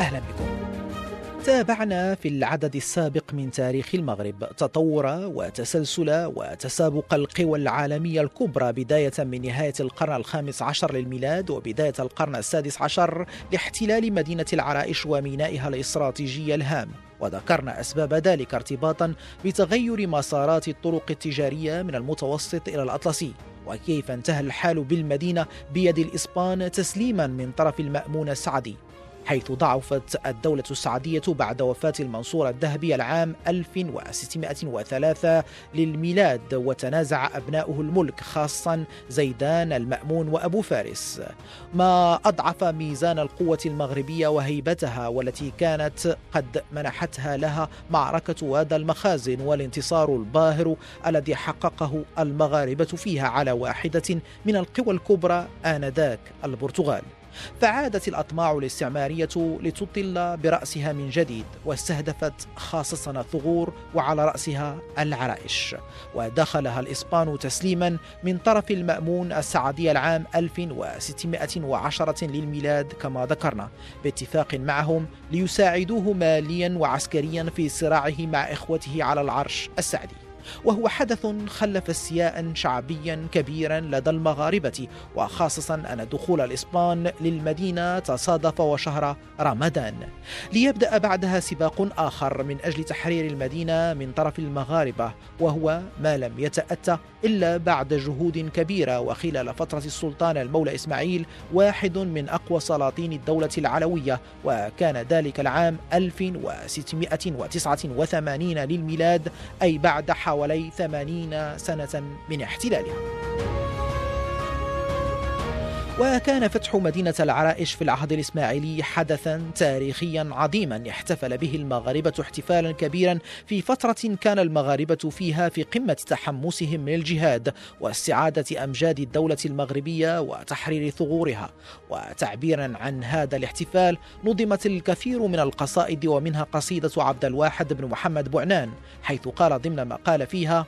أهلا بكم. تابعنا في العدد السابق من تاريخ المغرب. تطور وتسلسل وتسابق القوى العالمية الكبرى بداية من نهاية القرن الخامس عشر للميلاد وبداية القرن السادس عشر لاحتلال مدينة العرائش ومينائها الاستراتيجي الهام. وذكرنا أسباب ذلك ارتباطا بتغير مسارات الطرق التجارية من المتوسط إلى الأطلسي. وكيف انتهى الحال بالمدينة بيد الإسبان تسليما من طرف المأمون السعدي. حيث ضعفت الدولة السعدية بعد وفاة المنصور الذهبي العام 1603 للميلاد وتنازع أبناؤه الملك خاصة زيدان المأمون وأبو فارس. ما أضعف ميزان القوة المغربية وهيبتها والتي كانت قد منحتها لها معركة وادى المخازن والانتصار الباهر الذي حققه المغاربة فيها على واحدة من القوى الكبرى آنذاك البرتغال. فعادت الأطماع الاستعمارية لتطل برأسها من جديد واستهدفت خاصة الثغور وعلى رأسها العرائش. ودخلها الإسبان تسليما من طرف المأمون السعدي العام 1610 للميلاد كما ذكرنا باتفاق معهم ليساعدوه ماليا وعسكريا في صراعه مع إخوته على العرش السعدي. وهو حدث خلف استياء شعبيا كبيرا لدى المغاربة وخاصة أن دخول الإسبان للمدينة تصادف وشهر رمضان. ليبدأ بعدها سباق آخر من أجل تحرير المدينة من طرف المغاربة وهو ما لم يتأتى إلا بعد جهود كبيرة. وخلال فترة السلطان المولى إسماعيل واحد من أقوى سلاطين الدولة العلوية وكان ذلك العام 1689 للميلاد أي بعد حوالي حوالي ثمانين سنة من احتلالها. وكان فتح مدينة العرائش في العهد الإسماعيلي حدثا تاريخيا عظيما احتفل به المغاربة احتفالا كبيرا في فترة كان المغاربة فيها في قمة تحمسهم من الجهاد واستعادة أمجاد الدولة المغربية وتحرير ثغورها. وتعبيرا عن هذا الاحتفال نظمت الكثير من القصائد ومنها قصيدة عبد الواحد بن محمد بعنان حيث قال ضمن ما قال فيها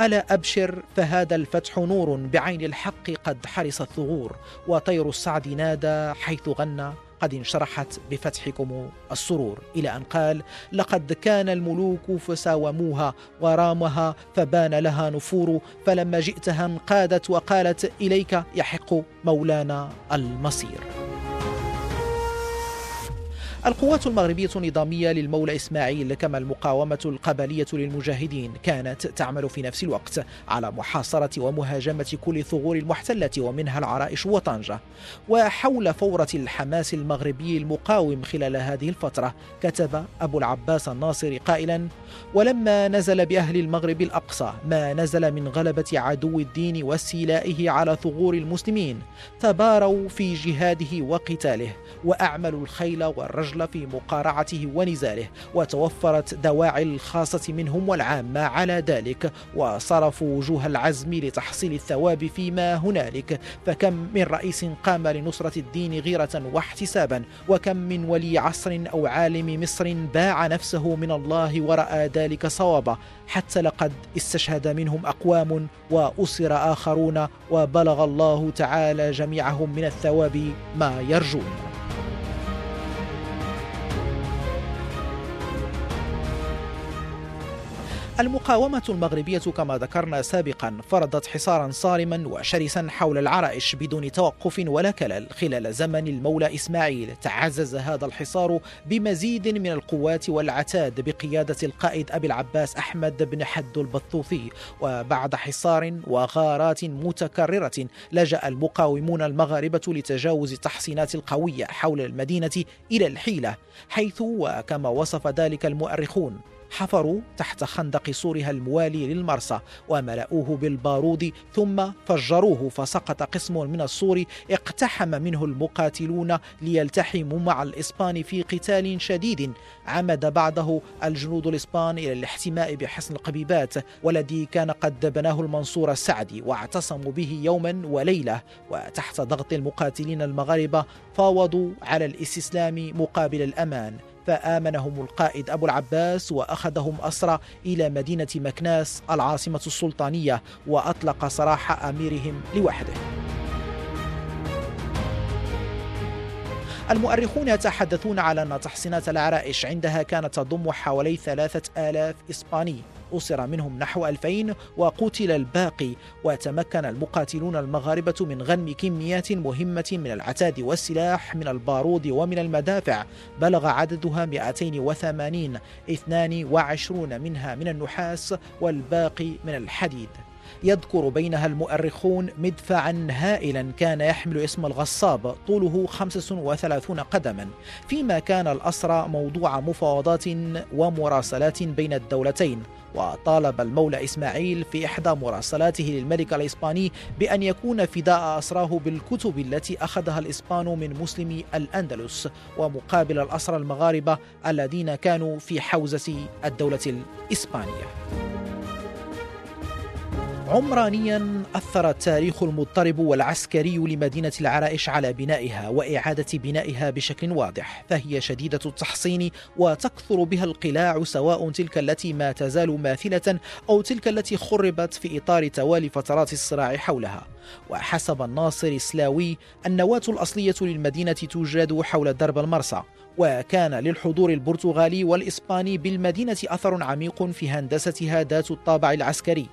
ألا أبشر؟ فهذا الفتح نور بعين الحق قد حرس الثغور وطير السعد نادى حيث غنى. قد انشرحت بفتحكم السرور. إلى أن قال لقد كان الملوك فساوموها ورامها فبان لها نفور فلما جئتها انقادت وقالت إليك يحق مولانا المصير. القوات المغربية النظامية للمولى إسماعيل كما المقاومة القبلية للمجاهدين كانت تعمل في نفس الوقت على محاصرة ومهاجمة كل الثغور المحتلة ومنها العرائش وطنجة. وحول فورة الحماس المغربي المقاوم خلال هذه الفترة كتب أبو العباس الناصر قائلا ولما نزل بأهل المغرب الأقصى ما نزل من غلبة عدو الدين واستيلائه على ثغور المسلمين تباروا في جهاده وقتاله وأعملوا الخيل والرجل الرجل في مقارعته ونزاله وتوفرت دواعي الخاصة منهم والعامة على ذلك وصرفوا وجوه العزم لتحصيل الثواب فيما هنالك. فكم من رئيس قام لنصرة الدين غيرة واحتسابا وكم من ولي عصر أو عالم مصر باع نفسه من الله ورأى ذلك صوابا حتى لقد استشهد منهم أقوام وأسر آخرون وبلغ الله تعالى جميعهم من الثواب ما يرجون. المقاومة المغربية كما ذكرنا سابقا فرضت حصارا صارما وشرسا حول العرائش بدون توقف ولا كلل خلال زمن المولى إسماعيل. تعزز هذا الحصار بمزيد من القوات والعتاد بقيادة القائد أبي العباس أحمد بن حد البطوثي وبعد حصار وغارات متكررة لجأ المقاومون المغاربة لتجاوز التحصينات القوية حول المدينة إلى الحيلة حيث وكما وصف ذلك المؤرخون. حفروا تحت خندق سورها الموالي للمرسى وملأوه بالبارود ثم فجروه فسقط قسم من السور اقتحم منه المقاتلون ليلتحموا مع الإسبان في قتال شديد. عمد بعده الجنود الإسبان إلى الاحتماء بحصن القبيبات والذي كان قد بناه المنصور السعدي واعتصموا به يوما وليلة. وتحت ضغط المقاتلين المغاربة فاوضوا على الاستسلام مقابل الأمان. فآمنهم القائد أبو العباس وأخذهم أسرى إلى مدينة مكناس العاصمة السلطانية وأطلق سراح أميرهم لوحده. المؤرخون يتحدثون على أن تحصينات العرائش عندها كانت تضم حوالي ثلاثة آلاف إسباني. أسر منهم نحو 2000 وقتل الباقي وتمكن المقاتلون المغاربة من غنم كميات مهمة من العتاد والسلاح من البارود ومن المدافع. بلغ عددها 280 22 منها من النحاس والباقي من الحديد. يذكر بينها المؤرخون مدفعا هائلا كان يحمل اسم الغصاب طوله 35 قدما. فيما كان الأسرى موضوع مفاوضات ومراسلات بين الدولتين وطالب المولى إسماعيل في إحدى مراسلاته للملك الإسباني بأن يكون فداء أسراه بالكتب التي أخذها الإسبان من مسلمي الأندلس ومقابل الأسرى المغاربة الذين كانوا في حوزة الدولة الإسبانية. عمرانيا أثر التاريخ المضطرب والعسكري لمدينة العرائش على بنائها وإعادة بنائها بشكل واضح فهي شديدة التحصين وتكثر بها القلاع سواء تلك التي ما تزال ماثلة أو تلك التي خربت في إطار توالي فترات الصراع حولها. وحسب الناصر السلاوي النواة الأصلية للمدينة توجد حول درب المرسى وكان للحضور البرتغالي والإسباني بالمدينة أثر عميق في هندستها ذات الطابع العسكري.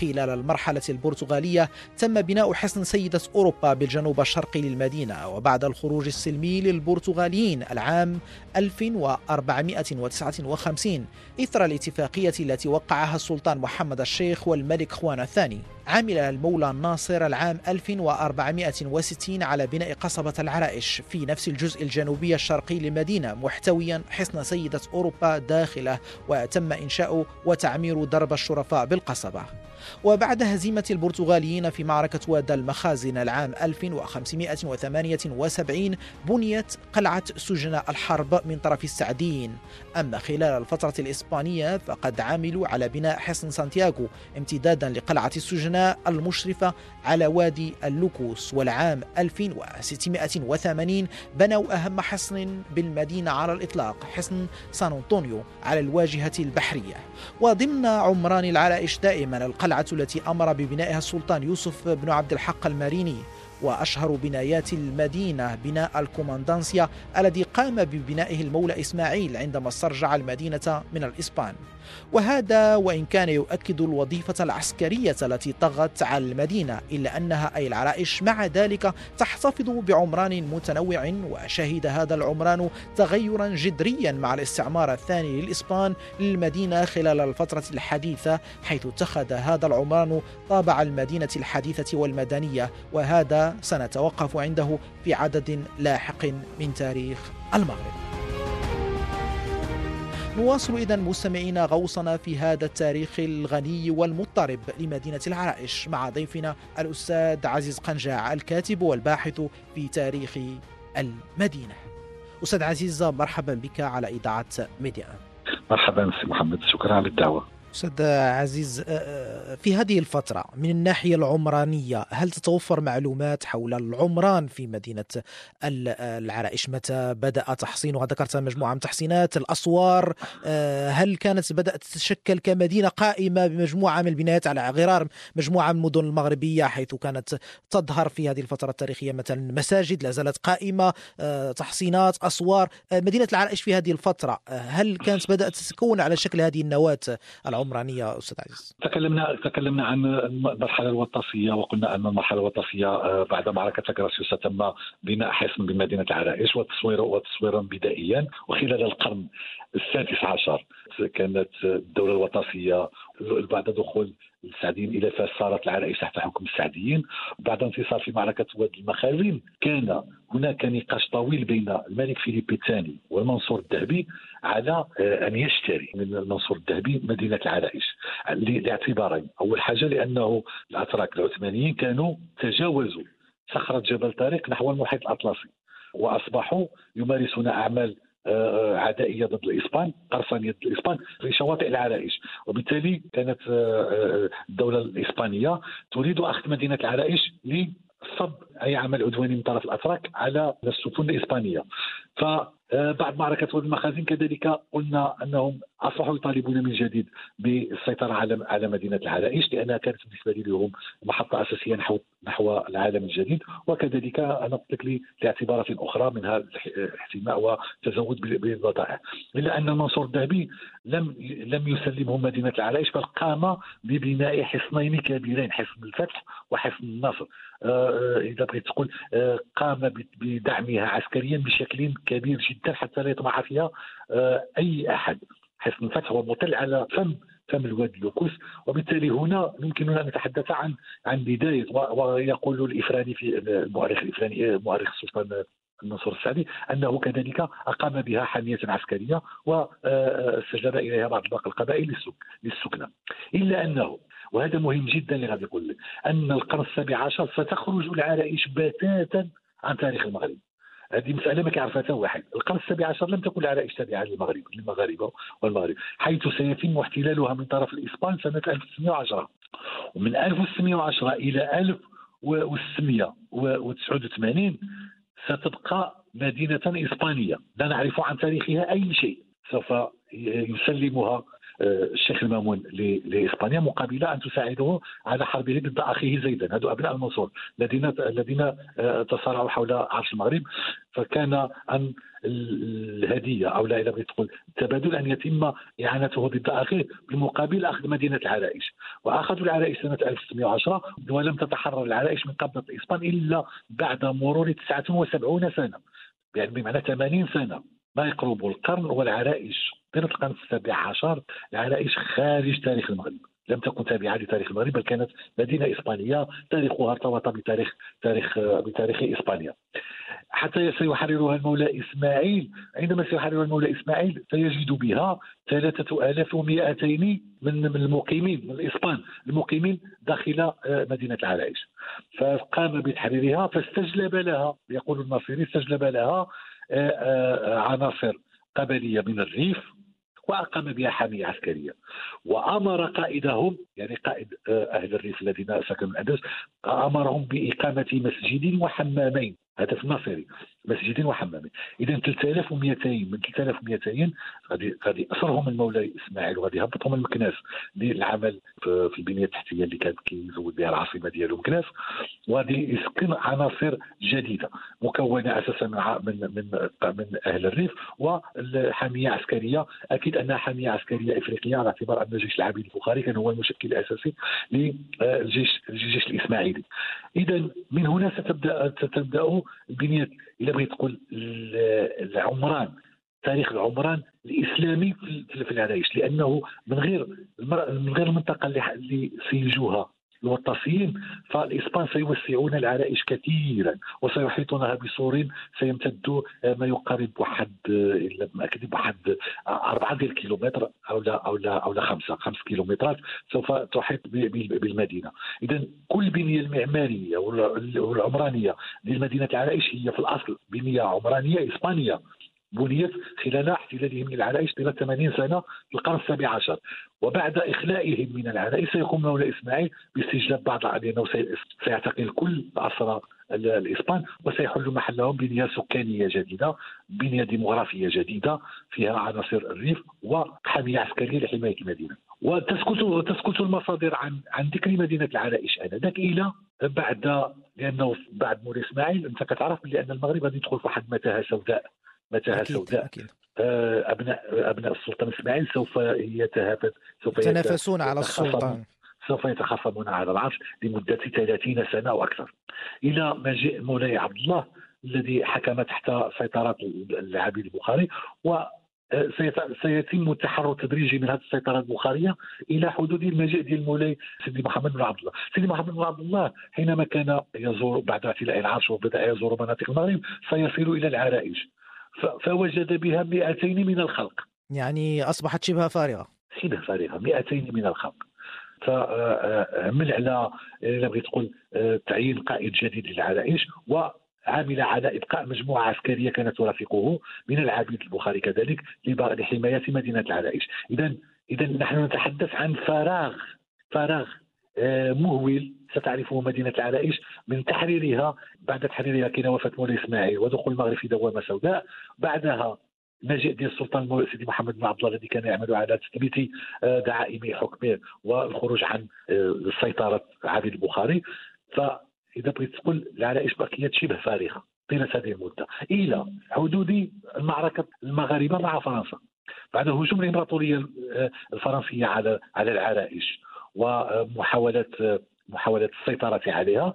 خلال المرحلة البرتغالية تم بناء حصن سيدة أوروبا بالجنوب الشرقي للمدينة وبعد الخروج السلمي للبرتغاليين العام 1459 إثر الاتفاقية التي وقعها السلطان محمد الشيخ والملك خوان الثاني. عمل المولى الناصر العام 1460 على بناء قصبة العرائش في نفس الجزء الجنوبي الشرقي للمدينة محتويا حصن سيدة أوروبا داخله وتم إنشاء وتعمير درب الشرفاء بالقصبة. وبعد هزيمة البرتغاليين في معركة واد المخازن العام 1578 بنيت قلعة سجناء الحرب من طرف السعديين. أما خلال الفترة الإسبانية فقد عملوا على بناء حصن سانتياغو امتدادا لقلعة السجناء المشرفة على وادي اللوكوس والعام 1680 بنوا أهم حصن بالمدينة على الإطلاق حصن سان أنطونيو على الواجهة البحرية. وضمن عمران العرائش دائما القلعة التي أمر ببنائها السلطان يوسف بن عبد الحق الماريني. وأشهر بنايات المدينة بناء الكوماندانسيا الذي قام ببنائه المولى إسماعيل عندما استرجع المدينة من الإسبان. وهذا وإن كان يؤكد الوظيفة العسكرية التي طغت على المدينة إلا أنها أي العرائش مع ذلك تحتفظ بعمران متنوع وشهد هذا العمران تغيرا جذريا مع الاستعمار الثاني للإسبان للمدينة خلال الفترة الحديثة حيث اتخذ هذا العمران طابع المدينة الحديثة والمدنية. وهذا سنتوقف عنده في عدد لاحق من تاريخ المغرب. نواصل إذا مستمعينا غوصنا في هذا التاريخ الغني والمضطرب لمدينة العرائش مع ضيفنا الأستاذ عزيز قنجاع الكاتب والباحث في تاريخ المدينة. أستاذ عزيز مرحبا بك على إذاعة ميديا. مرحبا سي محمد شكرا على الدعوة. أستاذ عزيز في هذه الفترة من الناحية العمرانية هل تتوفر معلومات حول العمران في مدينة العرائش؟ متى بدأ تحصينها ذكرت مجموعة من تحصينات الأسوار هل كانت بدأت تتشكل كمدينة قائمة بمجموعة من البنايات على غرار مجموعة من المدن المغربية حيث كانت تظهر في هذه الفترة التاريخية مثلا مساجد لا زالت قائمة تحصينات أسوار مدينة العرائش في هذه الفترة هل كانت بدأت تتكون على شكل هذه النواة العمرانيه أستاذ عزيز؟ تكلمنا تكلمنا عن المرحلة الوطفيه وقلنا أن المرحلة الوطفيه آه، بعد معركة اغراسيوس تم بناء حصن بمدينه العرائش وتصويره وتصويرا بدائيا. وخلال القرن السادس عشر كانت الدولة الوطفيه بعد دخول السعديين إلى فاس صارت العرائش تحت حكم السعديين. بعد انتصار في معركة واد المخازن كان هناك نقاش طويل بين الملك فيليب الثاني والمنصور الذهبي على آه، أن يشتري من المنصور الذهبي مدينة العرائش لاعتبارين. أول حاجة لأنه الأتراك العثمانيين كانوا تجاوزوا صخرة جبل طارق نحو المحيط الأطلسي وأصبحوا يمارسون أعمال آه، عدائية ضد الإسبان قرصنيه ضد الإسبان في شواطئ العرائش وبالتالي كانت آه، آه، الدولة الإسبانية تريد أخذ مدينة العرائش لصب أي عمل عدواني من طرف الأتراك على السفن الإسبانية. ف بعد معركة وادي المخازن كذلك قلنا أنهم أصبحوا يطالبون من جديد بالسيطرة على على مدينة العرائش لأنها كانت بالنسبة لهم محطة أساسية نحو نحو العالم الجديد. وكذلك أنا قلت لك لاعتبارات أخرى منها الاحتماء وتزود بالبضائع إلا أن المنصور الذهبي لم لم يسلمهم مدينة العرائش بل قام ببناء حصنين كبيرين حصن الفتح وحصن النصر. آه، آه، إذا بغيت تقول قام بدعمها عسكريا بشكل كبير جدا حتى لا يطمع فيها آه، أي أحد حيث الفتح هو مطل على فم فم الواد لوكوس وبالتالي هنا يمكننا أن نتحدث عن عن بداية ويقول الإفراني في المؤرخ الإفراني مؤرخ السلطان النصر السعدي أنه كذلك أقام بها حامية عسكرية واستجلب إليها بعض باقي القبائل للسكنة. إلا أنه وهذا مهم جدا اللي غادي يقول لك. أن القرن السابع عشر ستخرج العرائش بتاتا عن تاريخ المغرب. هذه مسألة ما كيعرفها حتى واحد. القرن السابع عشر لم تكن العرائش تابعة للمغرب للمغاربة والمغرب حيث سيتم احتلالها من طرف الإسبان سنة 1910 ومن 1910 إلى 1689 ستبقى مدينة إسبانية. لا نعرف عن تاريخها أي شيء. سوف يسلمها الشيخ المامون لإسبانيا مقابل أن تساعده على حربه ضد أخيه زيدا. هذو أبناء المنصور الذين الذين آه، تصارعوا حول عرش المغرب. فكان أن الهدية أو لا بغيت تقول التبادل أن يتم إعانته ضد أخيه بالمقابل أخذ مدينة العرائش. وأخذوا العرائش سنة 1910 ولم تتحرر العرائش من قبضه الاسبان إلا بعد مرور 79 سنة. يعني بمعنى 80 سنة. ما يقرب القرن والعرائش بين القرن السابع عشر العرائش خارج تاريخ المغرب. لم تكن تابعة لتاريخ المغرب بل كانت مدينة إسبانية تاريخها ارتبط بتاريخ تاريخ بتاريخ إسبانيا. حتى سيحررها المولى إسماعيل. عندما سيحررها المولى إسماعيل سيجد بها 3200 من من المقيمين من الإسبان المقيمين داخل آه، مدينة العرائش فقام بتحريرها فاستجلب لها. يقول الناصري استجلب لها. عناصر قبلية من الريف وأقام بها حامية عسكرية. وأمر قائدهم يعني قائد آه، أهل الريف الذين سكنوا الأندلس أمرهم بإقامة مسجد وحمامين. هذا في الناصري مسجد وحمامين إذا 3200 من 3200 غادي غادي اسرهم المولى إسماعيل وغادي يهبطهم المكناس للعمل في البنية التحتية اللي كانت كيزود بها العاصمة ديالو مكناس. وغادي يسكن عناصر جديدة مكونة أساسا من من من أهل الريف والحامية عسكرية. أكيد انها حامية عسكرية إفريقية على اعتبار أن جيش العبيد البخاري كان هو المشكل الأساسي للجيش الجيش الإسماعيلي. اذا من هنا ستبدا ستبدا البنيه إلى بغيت تقول العمران تاريخ العمران الإسلامي في العرايش لأنه من غير من غير المنطقة اللي سيجوها. الوطاسيين فالإسبان سيوسعون العرائش كثيرا وسيحيطونها بسور سيمتد ما يقارب واحد إلا ما اكذب واحد أربعة ديال الكيلومتر أو لا أو لا أو لا خمسة خمس كيلومترات سوف تحيط بالمدينة. إذا كل البنية المعمارية والعمرانية لمدينة العرائش هي في الأصل بنية عمرانية إسبانية بنيت خلال احتلالهم للعرائش طيله 80 سنة في القرن السابع عشر. وبعد إخلائهم من العرائش سيقوم مولى إسماعيل باستجلاب بعض لأنه سيعتقل كل الاسرى الإسبان وسيحل محلهم بنية سكانية جديدة بنية ديموغرافية جديدة فيها عناصر الريف وحامية عسكرية لحماية المدينة. وتسكت تسكت المصادر عن عن ذكر مدينة العرائش آنذاك إلى بعد لأنه بعد مولى إسماعيل أنت كتعرف بأن المغرب غادي يدخل في واحد متاهه سوداء. متاهة سوداء. آه، أبناء أبناء السلطان إسماعيل سوف يتهافت سوف يتنافسون على السلطان. سوف يتخاصمون على العرش لمدة 30 سنة أو أكثر. إلى مجيء مولاي عبد الله الذي حكم تحت سيطرة العبيد البخاري و آه، سيتم التحرر التدريجي من هذه السيطرة البخارية إلى حدود المجيء ديال مولاي سيدي محمد بن عبد الله، سيدي محمد بن عبد الله حينما كان يزور بعد اعتلاء العرش وبدأ يزور مناطق المغرب سيصل إلى العرائش. فوجد بها 200 من الخلق. يعني أصبحت شبه فارغة. شبه فارغة 200 من الخلق. فعمل على إذا بغيت تقول تعيين قائد جديد للعرائش و عمل على إبقاء مجموعة عسكرية كانت ترافقه من العبيد البخاري كذلك لحمايه مدينة العرائش. اذا اذا نحن نتحدث عن فراغ فراغ آه، مهول ستعرفه مدينة العرائش من تحريرها بعد تحريرها كان وفاة مولاي إسماعيل ودخول المغرب في دوامة سوداء. بعدها مجيء ديال السلطان سيدي محمد بن عبد الله الذي كان يعمل على تثبيت آه، دعائم حكمه والخروج عن آه، سيطرة عبيد البخاري. فإذا بغيت تقول العرائش بقيت شبه فارغة طيلة هذه المدة إلى حدود المعركه المغاربة مع فرنسا. بعد هجوم الإمبراطورية آه، الفرنسية على على العرائش. ومحاولة محاولة السيطرة عليها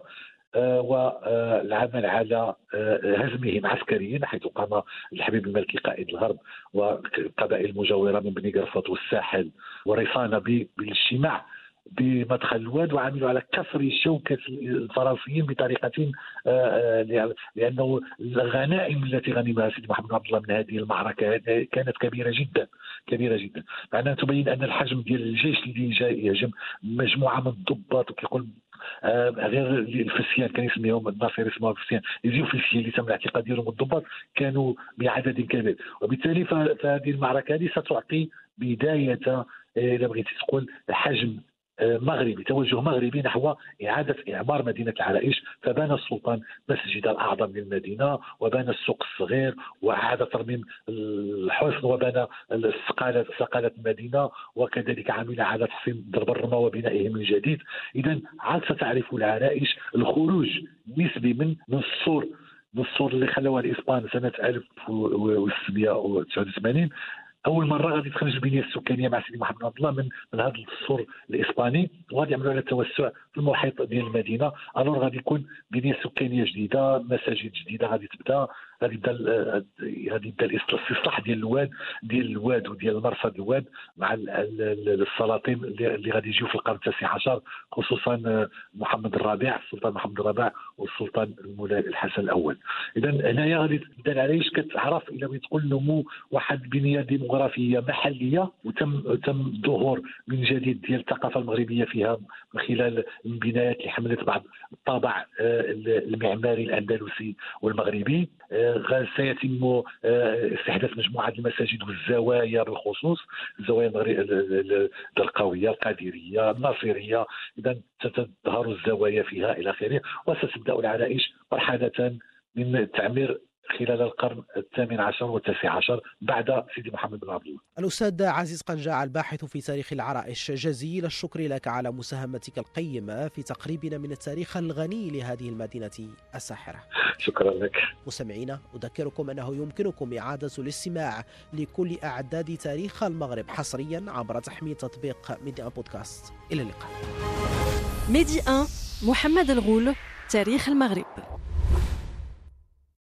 آه، والعمل على آه، هزمهم عسكريا حيث قام الحبيب المالكي قائد الغرب والقبائل المجاورة من بني قرفط والساحل وريصانة بالاجتماع بمدخل الواد وعملوا على كسر شوكة الفرنسيين بطريقة آه، لأنه الغنائم التي غنمها سيدي محمد عبد الله من هذه المعركة كانت كبيرة جدا كبيرة جدا. معناها تبين أن الحجم ديال الجيش اللي جاي يهجم مجموعة من الضباط وكيقول آه، غير الفسيان كان يسميهم الناصر يسموها الفسيان. يجيو اللي تم الاعتقاد ديالهم الضباط كانوا بعدد كبير. وبالتالي فهذه المعركة هذه ستعطي بداية آه، إذا بغيتي تقول حجم مغربي توجه مغربي نحو إعادة إعمار مدينة العرائش فبان السلطان مسجد الأعظم للمدينة وبان السوق الصغير وأعاد ترميم الحصن وبان سقالة سقالة المدينة وكذلك عمل على تحسين درب الرمى وبنائه من جديد. إذا عاد ستعرف العرائش الخروج نسبي من من السور من السور اللي خلوها الإسبان سنة 1689 أول مرة غادي تخرج البنيه السكانية مع سيدي محمد عبد الله من من هذا السور الإسباني وغادي يعملوا على التوسع في المحيط ديال المدينة. الور غادي يكون بنية سكانية جديدة مساجد جديدة غادي تبدأ. غادي يبدا غادي يبدا الاستصلاح ديال الواد ديال الواد وديال مرصد الواد مع السلاطين اللي غادي يجيو في القرن التاسع عشر خصوصا محمد الرابع السلطان محمد الرابع والسلطان المولاي الحسن الأول. اذا هنايا غادي تبدا العرايش كتعرف إلى بغيت تقول نمو واحد البنيه ديموغرافيه محلية وتم تم الظهور من جديد ديال الثقافة المغربية فيها من خلال البنايات اللي حملت بعض الطابع آه، المعماري الأندلسي والمغربي. سيتم آه، استحداث مجموعة المساجد والزوايا بالخصوص الزوايا القويه القادرية الناصرية. إذا ستظهر الزوايا فيها إلى آخره وستبدأ العرائش مرحلة من تعمير خلال القرن الثامن عشر والتاسع عشر بعد سيدي محمد بن عبد الله. الأستاذ عزيز قنجاع الباحث في تاريخ العرائش جزيل الشكر لك على مساهمتك القيمة في تقريبنا من التاريخ الغني لهذه المدينة الساحرة. شكرا لك. مستمعينا أذكركم أنه يمكنكم إعادة الاستماع لكل أعداد تاريخ المغرب حصريا عبر تحميل تطبيق ميدي إن بودكاست. إلى اللقاء. ميدي إن محمد الغول تاريخ المغرب.